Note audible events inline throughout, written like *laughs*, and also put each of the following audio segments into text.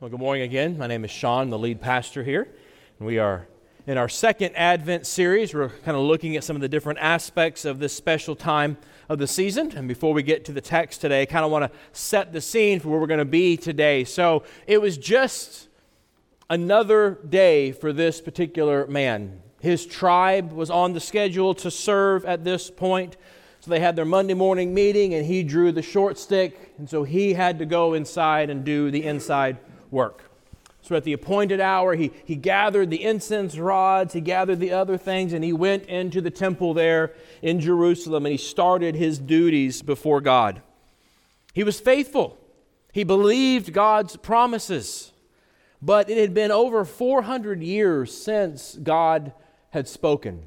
Well, good morning again. My name is Sean, the lead pastor here. And we are in our second Advent series. We're kind of looking at some of the different aspects of this special time of the season. And before we get to the text today, I kind of want to set the scene for where we're going to be today. So it was just another day for this particular man. His tribe was on the schedule to serve at this point. So they had their Monday morning meeting, and he drew the short stick. And so he had to go inside and do the inside work. So at the appointed hour, he, he gathered the incense rods, he gathered the other things, and he went into the temple there in Jerusalem and he started his duties before God. He was faithful, he believed God's promises, but it had been over 400 years since God had spoken.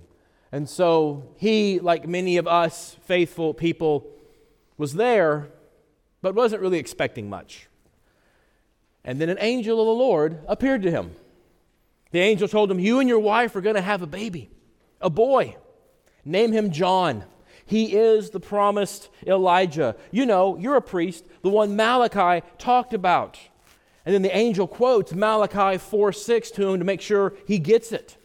And so he, like many of us faithful people, was there, but wasn't really expecting much. And then an angel of the Lord appeared to him. The angel told him, You and your wife are going to have a baby, a boy. Name him John. He is the promised Elijah. You know, you're a priest, the one Malachi talked about. And then the angel quotes Malachi 4 6 to him to make sure he gets it.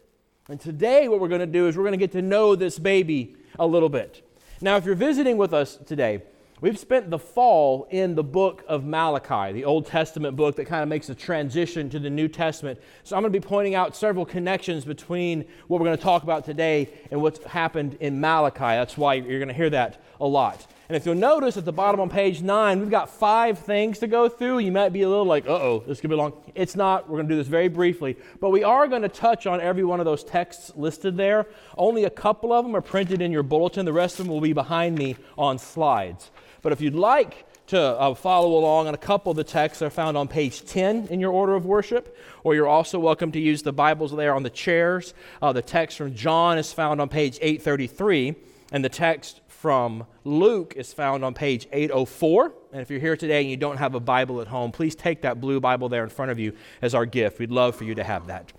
And today, what we're going to do is we're going to get to know this baby a little bit. Now, if you're visiting with us today, We've spent the fall in the book of Malachi, the Old Testament book that kind of makes a transition to the New Testament. So I'm going to be pointing out several connections between what we're going to talk about today and what's happened in Malachi. That's why you're going to hear that a lot. And if you'll notice at the bottom on page nine, we've got five things to go through. You might be a little like, uh oh, this could be long. It's not. We're going to do this very briefly. But we are going to touch on every one of those texts listed there. Only a couple of them are printed in your bulletin, the rest of them will be behind me on slides. But if you'd like to uh, follow along on a couple of the texts are found on page 10 in your order of worship, or you're also welcome to use the Bibles there on the chairs. Uh, the text from John is found on page 833, and the text from Luke is found on page 804. And if you're here today and you don't have a Bible at home, please take that blue Bible there in front of you as our gift. We'd love for you to have that.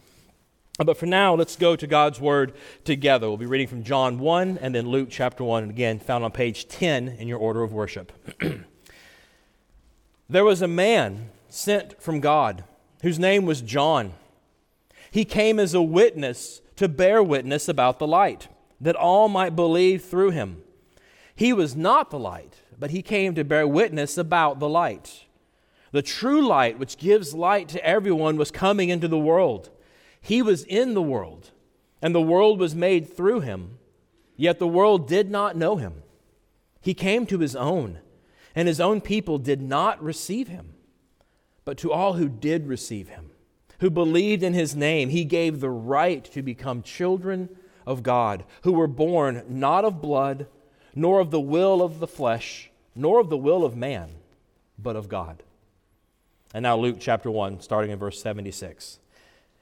But for now, let's go to God's Word together. We'll be reading from John 1 and then Luke chapter 1, and again, found on page 10 in your order of worship. *clears throat* there was a man sent from God whose name was John. He came as a witness to bear witness about the light, that all might believe through him. He was not the light, but he came to bear witness about the light. The true light, which gives light to everyone, was coming into the world. He was in the world, and the world was made through him, yet the world did not know him. He came to his own, and his own people did not receive him. But to all who did receive him, who believed in his name, he gave the right to become children of God, who were born not of blood nor of the will of the flesh, nor of the will of man, but of God. And now, Luke chapter 1, starting in verse 76.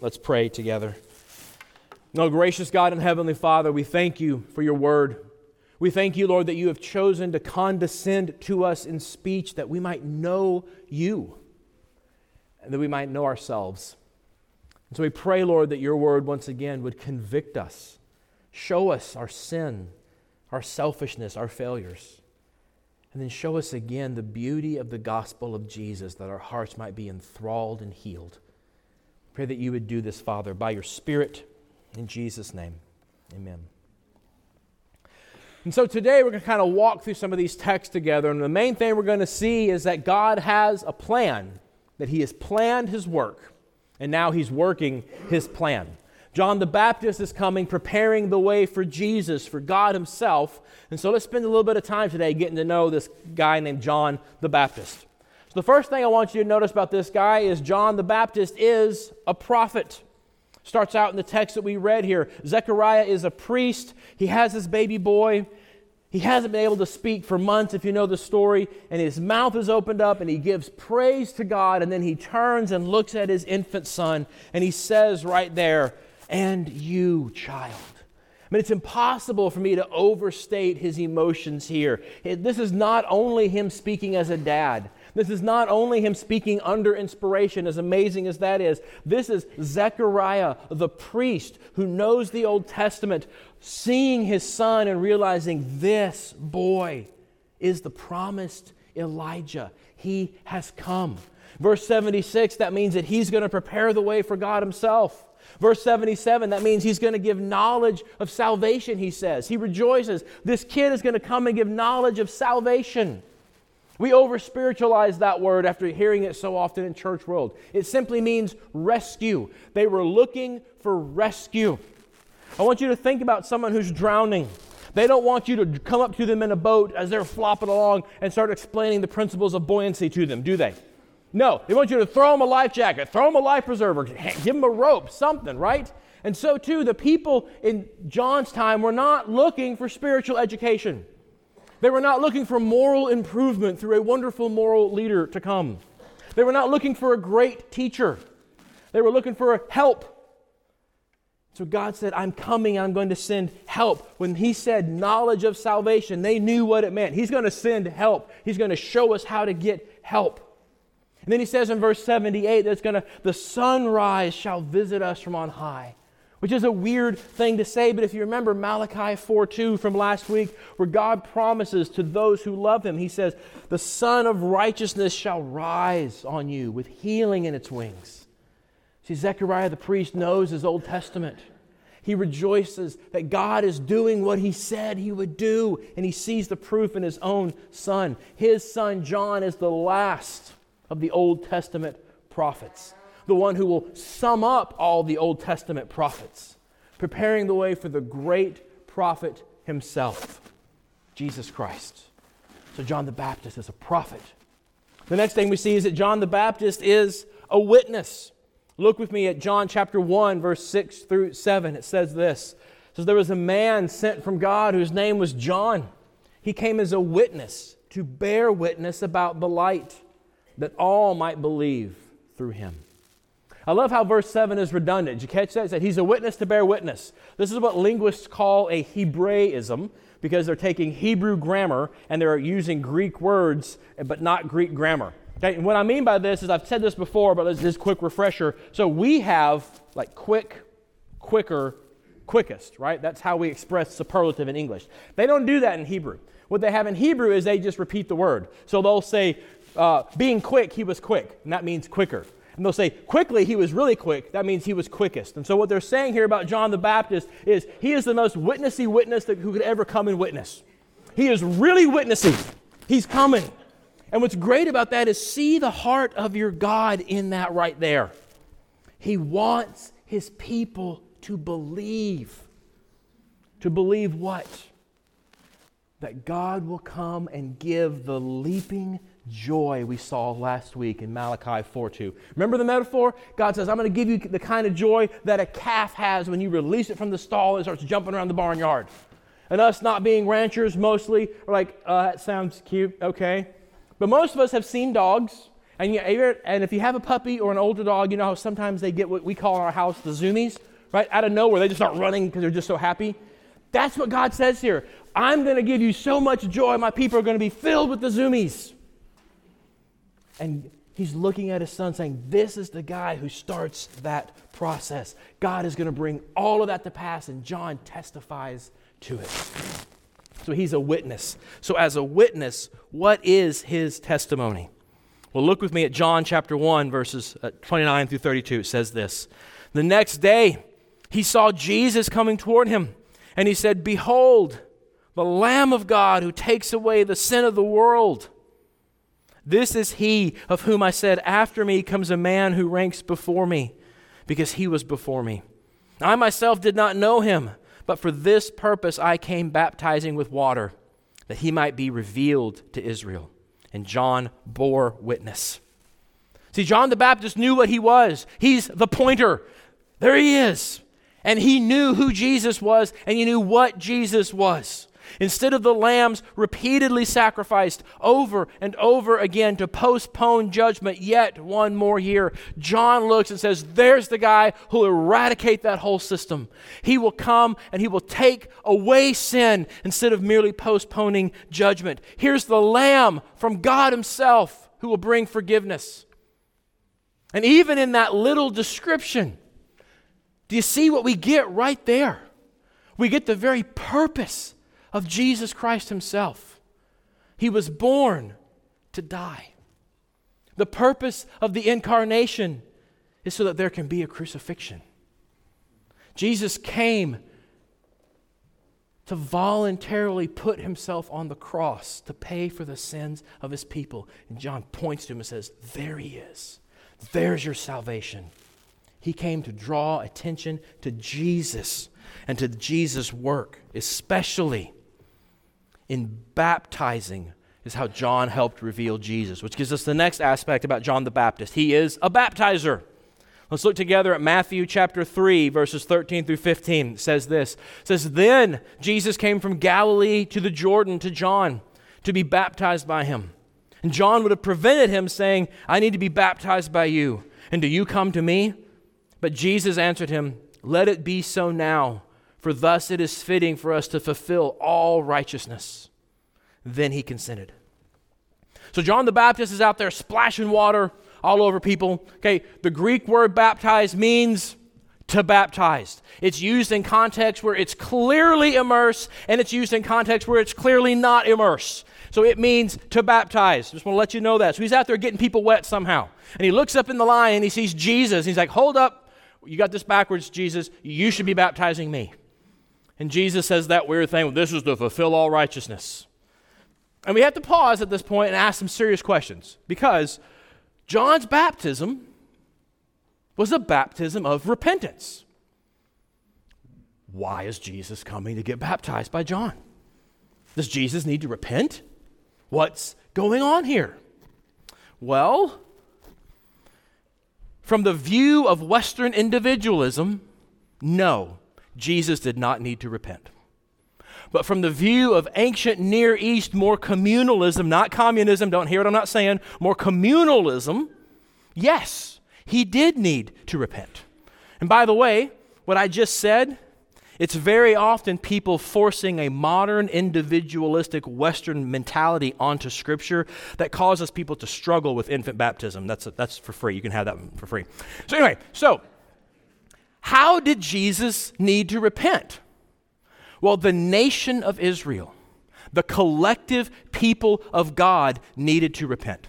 Let's pray together. No, gracious God and Heavenly Father, we thank you for your word. We thank you, Lord, that you have chosen to condescend to us in speech that we might know you and that we might know ourselves. And so we pray, Lord, that your word once again would convict us, show us our sin our selfishness, our failures. And then show us again the beauty of the gospel of Jesus that our hearts might be enthralled and healed. Pray that you would do this, Father, by your Spirit, in Jesus' name. Amen. And so today we're going to kind of walk through some of these texts together. And the main thing we're going to see is that God has a plan, that He has planned His work, and now He's working His plan. John the Baptist is coming, preparing the way for Jesus, for God Himself. And so let's spend a little bit of time today getting to know this guy named John the Baptist. So, the first thing I want you to notice about this guy is John the Baptist is a prophet. Starts out in the text that we read here. Zechariah is a priest, he has his baby boy. He hasn't been able to speak for months, if you know the story, and his mouth is opened up and he gives praise to God, and then he turns and looks at his infant son, and he says right there, And you, child. I mean, it's impossible for me to overstate his emotions here. This is not only him speaking as a dad, this is not only him speaking under inspiration, as amazing as that is. This is Zechariah, the priest who knows the Old Testament, seeing his son and realizing this boy is the promised Elijah. He has come. Verse 76, that means that he's going to prepare the way for God himself. Verse 77, that means he's going to give knowledge of salvation, he says. He rejoices. This kid is going to come and give knowledge of salvation. We over spiritualize that word after hearing it so often in church world. It simply means rescue. They were looking for rescue. I want you to think about someone who's drowning. They don't want you to come up to them in a boat as they're flopping along and start explaining the principles of buoyancy to them, do they? No, they want you to throw them a life jacket, throw them a life preserver, give them a rope, something, right? And so, too, the people in John's time were not looking for spiritual education. They were not looking for moral improvement through a wonderful moral leader to come. They were not looking for a great teacher. They were looking for help. So God said, I'm coming, I'm going to send help. When He said knowledge of salvation, they knew what it meant. He's going to send help, He's going to show us how to get help. And then He says in verse 78 that it's going to, the sunrise shall visit us from on high which is a weird thing to say, but if you remember Malachi 4 2 from last week, where God promises to those who love Him, He says, The Sun of righteousness shall rise on you with healing in its wings. See, Zechariah the priest knows his Old Testament. He rejoices that God is doing what He said He would do, and he sees the proof in his own son. His son John is the last of the Old Testament prophets the one who will sum up all the Old Testament prophets, preparing the way for the great prophet himself, Jesus Christ. So, John the Baptist is a prophet. The next thing we see is that John the Baptist is a witness. Look with me at John chapter 1, verse 6 through 7. It says this it says, There was a man sent from God whose name was John. He came as a witness to bear witness about the light, that all might believe through him. I love how verse 7 is redundant. Did you catch that? It said he's a witness to bear witness. This is what linguists call a Hebraism because they're taking Hebrew grammar and they're using Greek words but not Greek grammar. Okay? And what I mean by this is I've said this before, but this quick refresher. So we have like quick, quicker, quickest, right? That's how we express superlative in English. They don't do that in Hebrew. What they have in Hebrew is they just repeat the word. So they'll say, uh, being quick, he was quick, and that means quicker. And they'll say, quickly, he was really quick. That means he was quickest. And so, what they're saying here about John the Baptist is he is the most witnessy witness that, who could ever come and witness. He is really witnessing. He's coming. And what's great about that is see the heart of your God in that right there. He wants his people to believe. To believe what? That God will come and give the leaping joy we saw last week in Malachi 4:2. Remember the metaphor? God says, I'm going to give you the kind of joy that a calf has when you release it from the stall and starts jumping around the barnyard. And us not being ranchers mostly are like, uh, that sounds cute, okay. But most of us have seen dogs. And, you, and if you have a puppy or an older dog, you know how sometimes they get what we call in our house the zoomies, right? Out of nowhere, they just start running because they're just so happy. That's what God says here. I'm going to give you so much joy, my people are going to be filled with the zoomies. And he's looking at his son saying, This is the guy who starts that process. God is going to bring all of that to pass, and John testifies to it. So he's a witness. So, as a witness, what is his testimony? Well, look with me at John chapter 1, verses uh, 29 through 32. It says this The next day, he saw Jesus coming toward him, and he said, Behold, the Lamb of God who takes away the sin of the world. This is he of whom I said, After me comes a man who ranks before me, because he was before me. I myself did not know him, but for this purpose I came baptizing with water, that he might be revealed to Israel. And John bore witness. See, John the Baptist knew what he was. He's the pointer. There he is. And he knew who Jesus was, and he knew what Jesus was. Instead of the lambs repeatedly sacrificed over and over again to postpone judgment yet one more year, John looks and says, There's the guy who will eradicate that whole system. He will come and he will take away sin instead of merely postponing judgment. Here's the lamb from God Himself who will bring forgiveness. And even in that little description, do you see what we get right there? We get the very purpose of Jesus Christ Himself. He was born to die. The purpose of the incarnation is so that there can be a crucifixion. Jesus came to voluntarily put himself on the cross to pay for the sins of his people. And John points to him and says, There he is. There's your salvation. He came to draw attention to Jesus and to Jesus' work, especially in baptizing is how John helped reveal Jesus, which gives us the next aspect about John the Baptist. He is a baptizer. Let's look together at Matthew chapter 3, verses 13 through 15. It says this. It says, Then Jesus came from Galilee to the Jordan to John to be baptized by him. And John would have prevented him, saying, I need to be baptized by you. And do you come to me? But Jesus answered him, Let it be so now for thus it is fitting for us to fulfill all righteousness. Then he consented. So John the Baptist is out there splashing water all over people. Okay, the Greek word baptize means to baptize. It's used in context where it's clearly immerse, and it's used in context where it's clearly not immerse. So it means to baptize. Just want to let you know that. So he's out there getting people wet somehow. And he looks up in the line and he sees Jesus. He's like, Hold up. You got this backwards, Jesus. You should be baptizing me. And Jesus says that weird thing, this is to fulfill all righteousness. And we have to pause at this point and ask some serious questions because John's baptism was a baptism of repentance. Why is Jesus coming to get baptized by John? Does Jesus need to repent? What's going on here? Well, from the view of Western individualism, no. Jesus did not need to repent. But from the view of ancient Near East, more communalism, not communism, don't hear what I'm not saying, more communalism, yes, he did need to repent. And by the way, what I just said, it's very often people forcing a modern individualistic Western mentality onto Scripture that causes people to struggle with infant baptism. That's, that's for free. You can have that for free. So, anyway, so how did Jesus need to repent? Well, the nation of Israel, the collective people of God, needed to repent.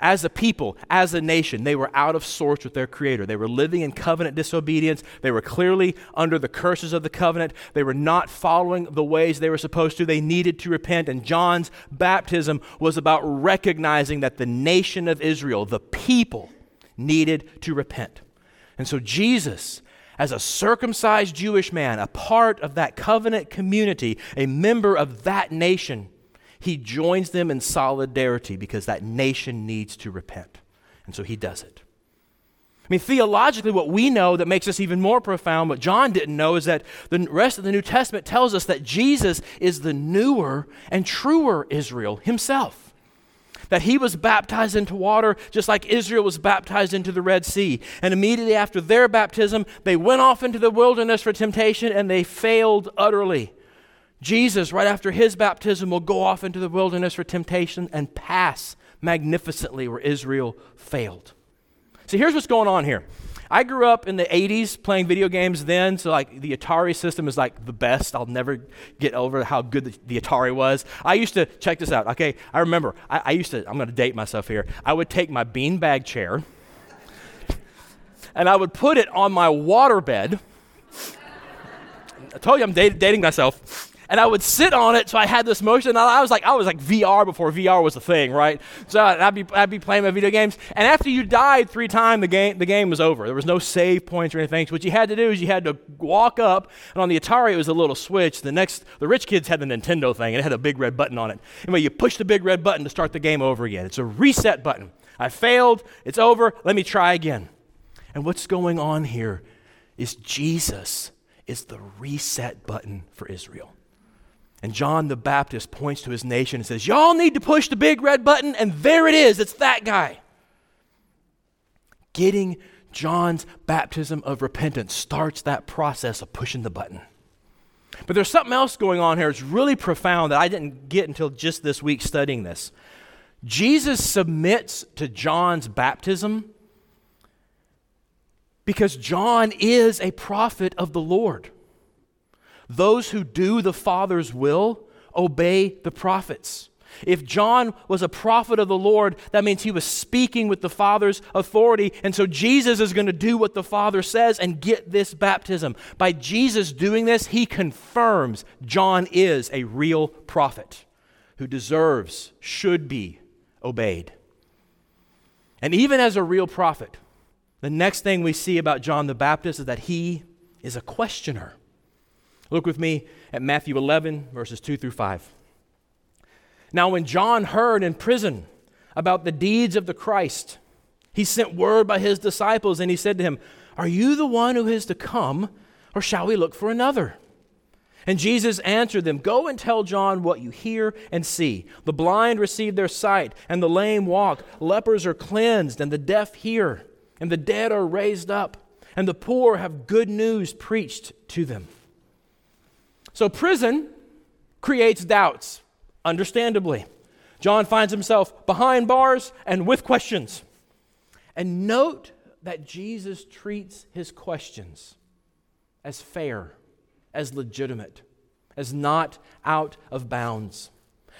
As a people, as a nation, they were out of sorts with their Creator. They were living in covenant disobedience. They were clearly under the curses of the covenant. They were not following the ways they were supposed to. They needed to repent. And John's baptism was about recognizing that the nation of Israel, the people, needed to repent. And so Jesus, as a circumcised Jewish man, a part of that covenant community, a member of that nation, he joins them in solidarity because that nation needs to repent. And so he does it. I mean, theologically, what we know that makes us even more profound, what John didn't know, is that the rest of the New Testament tells us that Jesus is the newer and truer Israel himself that he was baptized into water just like Israel was baptized into the Red Sea. And immediately after their baptism, they went off into the wilderness for temptation and they failed utterly. Jesus, right after his baptism, will go off into the wilderness for temptation and pass magnificently where Israel failed. See, here's what's going on here. I grew up in the 80s playing video games then, so like the Atari system is like the best. I'll never get over how good the, the Atari was. I used to, check this out, okay? I remember, I, I used to, I'm to date myself here. I would take my beanbag chair and I would put it on my waterbed. I told you I'm dating myself and I would sit on it, so I had this motion. I was like, I was like VR before VR was a thing, right? So I'd be, I'd be playing my video games, and after you died three times, the game, the game was over. There was no save points or anything. So what you had to do is you had to walk up, and on the Atari it was a little switch. The next, the rich kids had the Nintendo thing, and it had a big red button on it. Anyway, you push the big red button to start the game over again. It's a reset button. I failed. It's over. Let me try again. And what's going on here is Jesus is the reset button for Israel. And John the Baptist points to his nation and says, Y'all need to push the big red button, and there it is. It's that guy. Getting John's baptism of repentance starts that process of pushing the button. But there's something else going on here. It's really profound that I didn't get until just this week studying this. Jesus submits to John's baptism because John is a prophet of the Lord. Those who do the Father's will obey the prophets. If John was a prophet of the Lord, that means he was speaking with the Father's authority. And so Jesus is going to do what the Father says and get this baptism. By Jesus doing this, he confirms John is a real prophet who deserves, should be obeyed. And even as a real prophet, the next thing we see about John the Baptist is that he is a questioner. Look with me at Matthew 11, verses 2 through 5. Now, when John heard in prison about the deeds of the Christ, he sent word by his disciples and he said to him, Are you the one who is to come, or shall we look for another? And Jesus answered them, Go and tell John what you hear and see. The blind receive their sight, and the lame walk. Lepers are cleansed, and the deaf hear, and the dead are raised up, and the poor have good news preached to them. So, prison creates doubts understandably. John finds himself behind bars and with questions. And note that Jesus treats his questions as fair, as legitimate, as not out of bounds.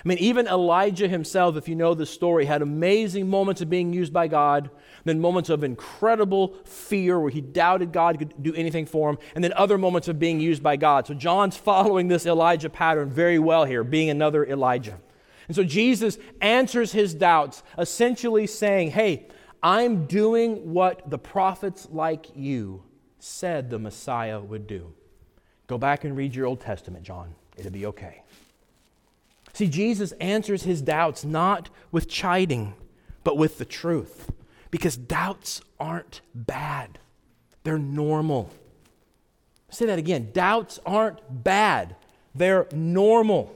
I mean, even Elijah himself, if you know the story, had amazing moments of being used by God, then moments of incredible fear where he doubted God could do anything for him, and then other moments of being used by God. So John's *laughs* following this Elijah pattern very well here, being another Elijah. And so Jesus answers his doubts, essentially saying, Hey, I'm doing what the prophets like you said the Messiah would do. Go back and read your Old Testament, John. It'll be okay. See, Jesus answers his doubts not with chiding, but with the truth. Because doubts aren't bad, they're normal. say that again doubts aren't bad, they're normal.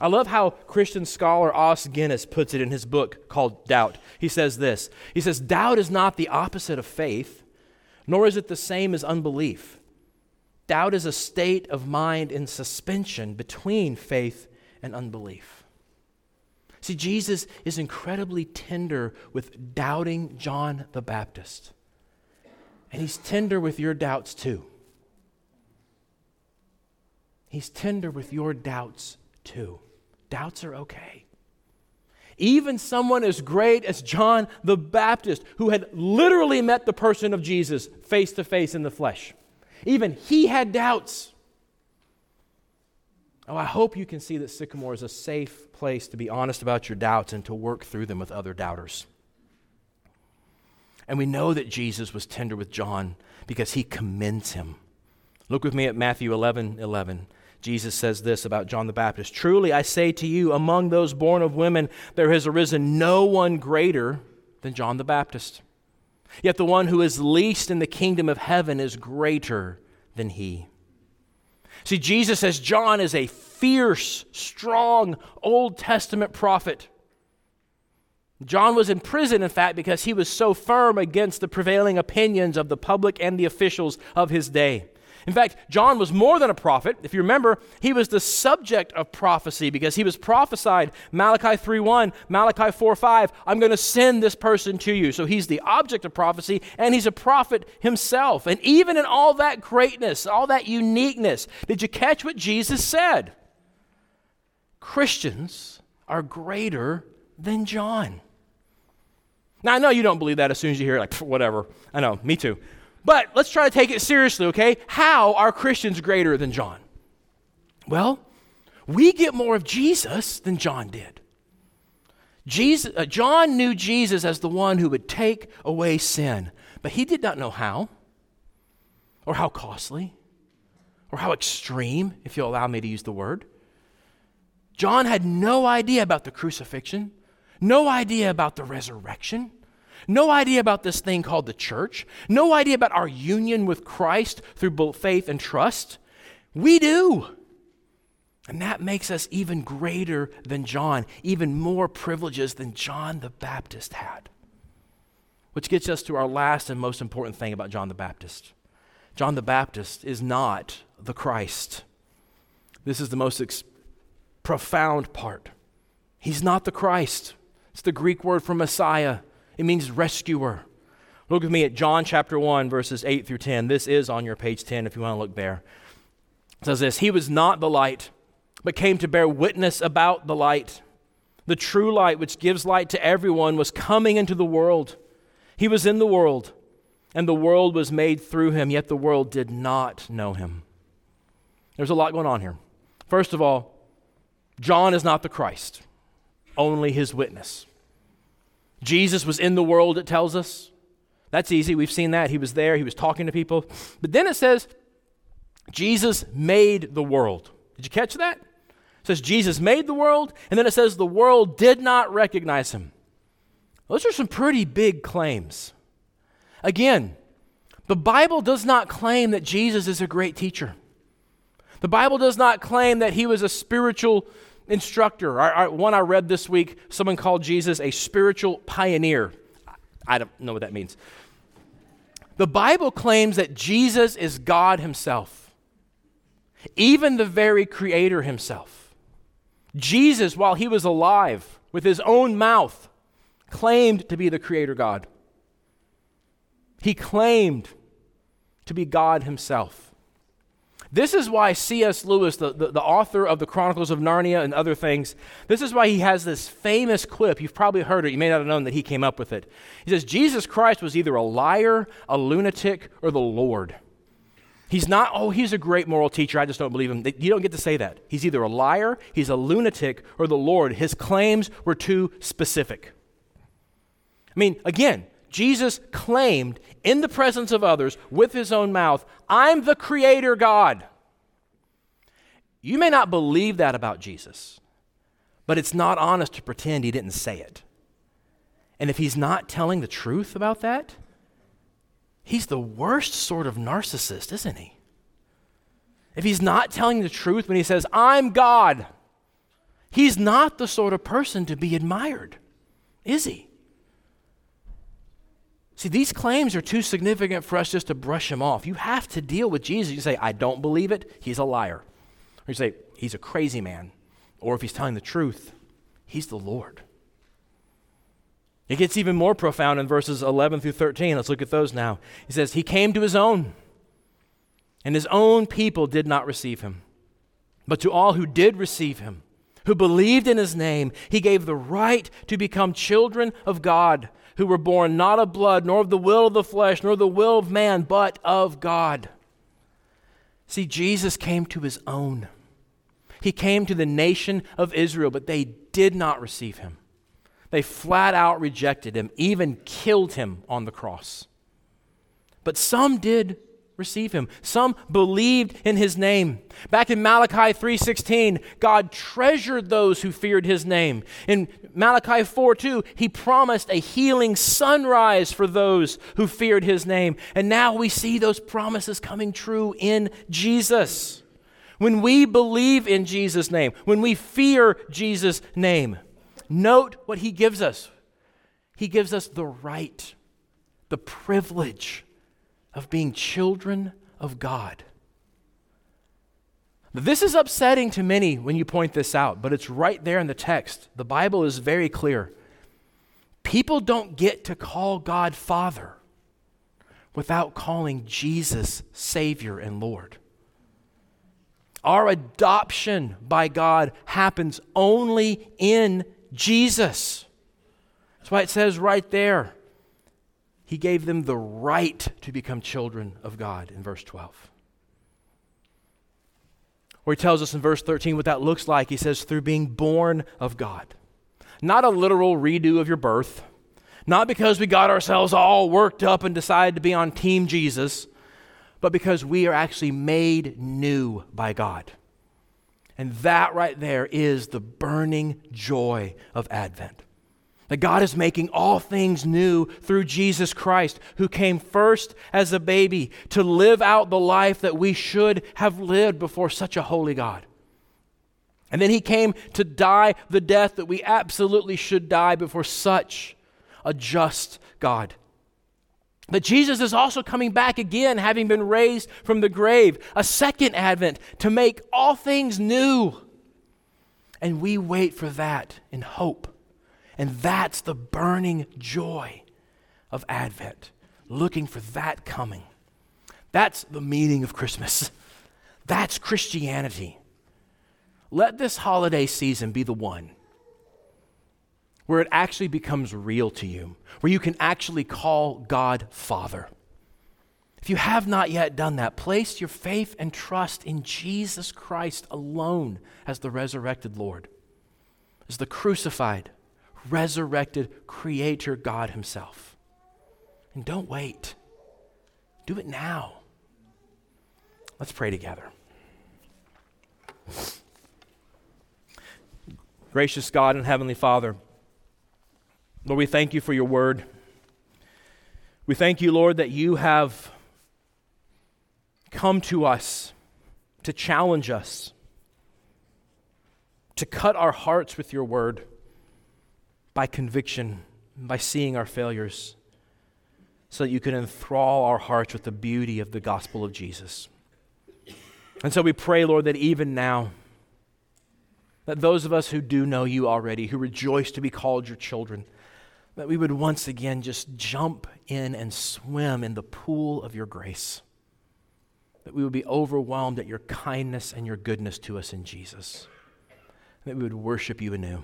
I love how Christian scholar Os Guinness puts it in his book called Doubt. He says this He says, Doubt is not the opposite of faith, nor is it the same as unbelief. Doubt is a state of mind in suspension between faith and unbelief. See, Jesus is incredibly tender with doubting John the Baptist. And he's tender with your doubts too. He's tender with your doubts too. Doubts are okay. Even someone as great as John the Baptist, who had literally met the person of Jesus face to face in the flesh, even he had doubts. Oh, I hope you can see that Sycamore is a safe place to be honest about your doubts and to work through them with other doubters. And we know that Jesus was tender with John because he commends him. Look with me at Matthew 11 11. Jesus says this about John the Baptist Truly I say to you, among those born of women, there has arisen no one greater than John the Baptist. Yet the one who is least in the kingdom of heaven is greater than he. See, Jesus says John is a fierce, strong Old Testament prophet. John was in prison, in fact, because he was so firm against the prevailing opinions of the public and the officials of his day. In fact, John was more than a prophet. If you remember, he was the subject of prophecy because he was prophesied Malachi 3:1, Malachi 4:5, I'm going to send this person to you. So he's the object of prophecy and he's a prophet himself. And even in all that greatness, all that uniqueness, did you catch what Jesus said? Christians are greater than John. Now, I know you don't believe that as soon as you hear it, like, whatever. I know, me too. But let's try to take it seriously, okay? How are Christians greater than John? Well, we get more of Jesus than John did. Jesus, uh, John knew Jesus as the one who would take away sin, but he did not know how, or how costly, or how extreme, if you'll allow me to use the word. John had no idea about the crucifixion, no idea about the resurrection. No idea about this thing called the church. No idea about our union with Christ through both faith and trust. We do. And that makes us even greater than John, even more privileges than John the Baptist had. Which gets us to our last and most important thing about John the Baptist. John the Baptist is not the Christ. This is the most ex- profound part. He's not the Christ. It's the Greek word for Messiah, it means rescuer. Look with me at John chapter 1, verses 8 through 10. This is on your page 10 if you want to look there. It says this He was not the light, but came to bear witness about the light. The true light, which gives light to everyone, was coming into the world. He was in the world, and the world was made through him, yet the world did not know him. There's a lot going on here. First of all, John is not the Christ, only his witness. Jesus was in the world, it tells us. That's easy. We've seen that. He was there, he was talking to people. But then it says, Jesus made the world. Did you catch that? It says Jesus made the world, and then it says the world did not recognize him. Those are some pretty big claims. Again, the Bible does not claim that Jesus is a great teacher. The Bible does not claim that he was a spiritual instructor. I, I, one I read this week, someone called Jesus a spiritual pioneer. I don't know what that means. The Bible claims that Jesus is God Himself, even the very Creator Himself. Jesus, while He was alive, with His own mouth, claimed to be the Creator God. He claimed to be God Himself. This is why C.S. Lewis, the, the, the, author of the Chronicles of Narnia and other things, this is why he has this famous quip. You've probably heard it. You may not have known that he came up with it. He says, Jesus Christ was either a liar, a lunatic, or the Lord. He's not, oh, he's a great moral teacher. I just don't believe him. You don't get to say that. He's either a liar, he's a lunatic, or the Lord. His claims were too specific. I mean, again, Jesus claimed in the presence of others with his own mouth, I'm the creator God. You may not believe that about Jesus, but it's not honest to pretend he didn't say it. And if he's not telling the truth about that, he's the worst sort of narcissist, isn't he? If he's not telling the truth when he says, I'm God, he's not the sort of person to be admired, is he? See, these claims are too significant for us just to brush them off. You have to deal with Jesus. You say, I don't believe it, he's a liar. Or you say, he's a crazy man. Or if he's telling the truth, he's the Lord. It gets even more profound in verses 11 through 13. Let's look at those now. He says, He came to his own, and his own people did not receive him. But to all who did receive him, who believed in his name, he gave the right to become children of God who were born not of blood, nor of the will of the flesh, nor the will of man, but of God. See, Jesus came to his own. He came to the nation of Israel, but they did not receive him. They flat out rejected him, even killed him on the cross. But some did receive him. Some believed in his name. Back in Malachi 3:16, God treasured those who feared his name. In Malachi 4:2, he promised a healing sunrise for those who feared his name. And now we see those promises coming true in Jesus. When we believe in Jesus' name, when we fear Jesus' name, note what he gives us. He gives us the right, the privilege of being children of God. This is upsetting to many when you point this out, but it's right there in the text. The Bible is very clear. People don't get to call God Father without calling Jesus Savior and Lord. Our adoption by God happens only in Jesus. That's why it says right there he gave them the right to become children of God in verse 12. Where he tells us in verse 13 what that looks like. He says, through being born of God. Not a literal redo of your birth, not because we got ourselves all worked up and decided to be on Team Jesus, but because we are actually made new by God. And that right there is the burning joy of Advent that God is making all things new through Jesus Christ, who came first as a baby to live out the life that we should have lived before such a holy God. And then he came to die the death that we absolutely should die before such a just God. But Jesus is also coming back again, having been raised from the grave, a second advent to make all things new. And we wait for that in hope. And that's the burning joy of Advent, looking for that coming. That's the meaning of Christmas. *laughs* That's Christianity. Let this holiday season be the one where it actually becomes real to you, where you can actually call God Father. If you have not yet done that, place your faith and trust in Jesus Christ alone as the resurrected Lord, as the crucified, resurrected Creator God Himself. And don't wait, do it now. Let's pray together. Gracious God and Heavenly Father, Lord, we thank you for your word. We thank you, Lord, that you have come to us to challenge us, to cut our hearts with your word by conviction, by seeing our failures, so that you can enthrall our hearts with the beauty of the gospel of Jesus. And so we pray, Lord, that even now, that those of us who do know you already, who rejoice to be called your children, that we would once again just jump in and swim in the pool of your grace. That we would be overwhelmed at your kindness and your goodness to us in Jesus. That we would worship you anew.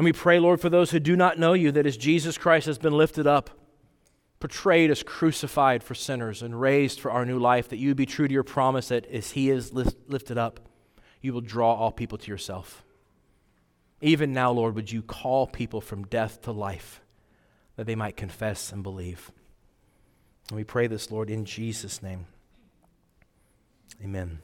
And we pray, Lord, for those who do not know you, that as Jesus Christ has been lifted up, portrayed as crucified for sinners and raised for our new life, that you be true to your promise that as he is lifted up, you will draw all people to yourself. Even now, Lord, would you call people from death to life that they might confess and believe? And we pray this, Lord, in Jesus' name. Amen.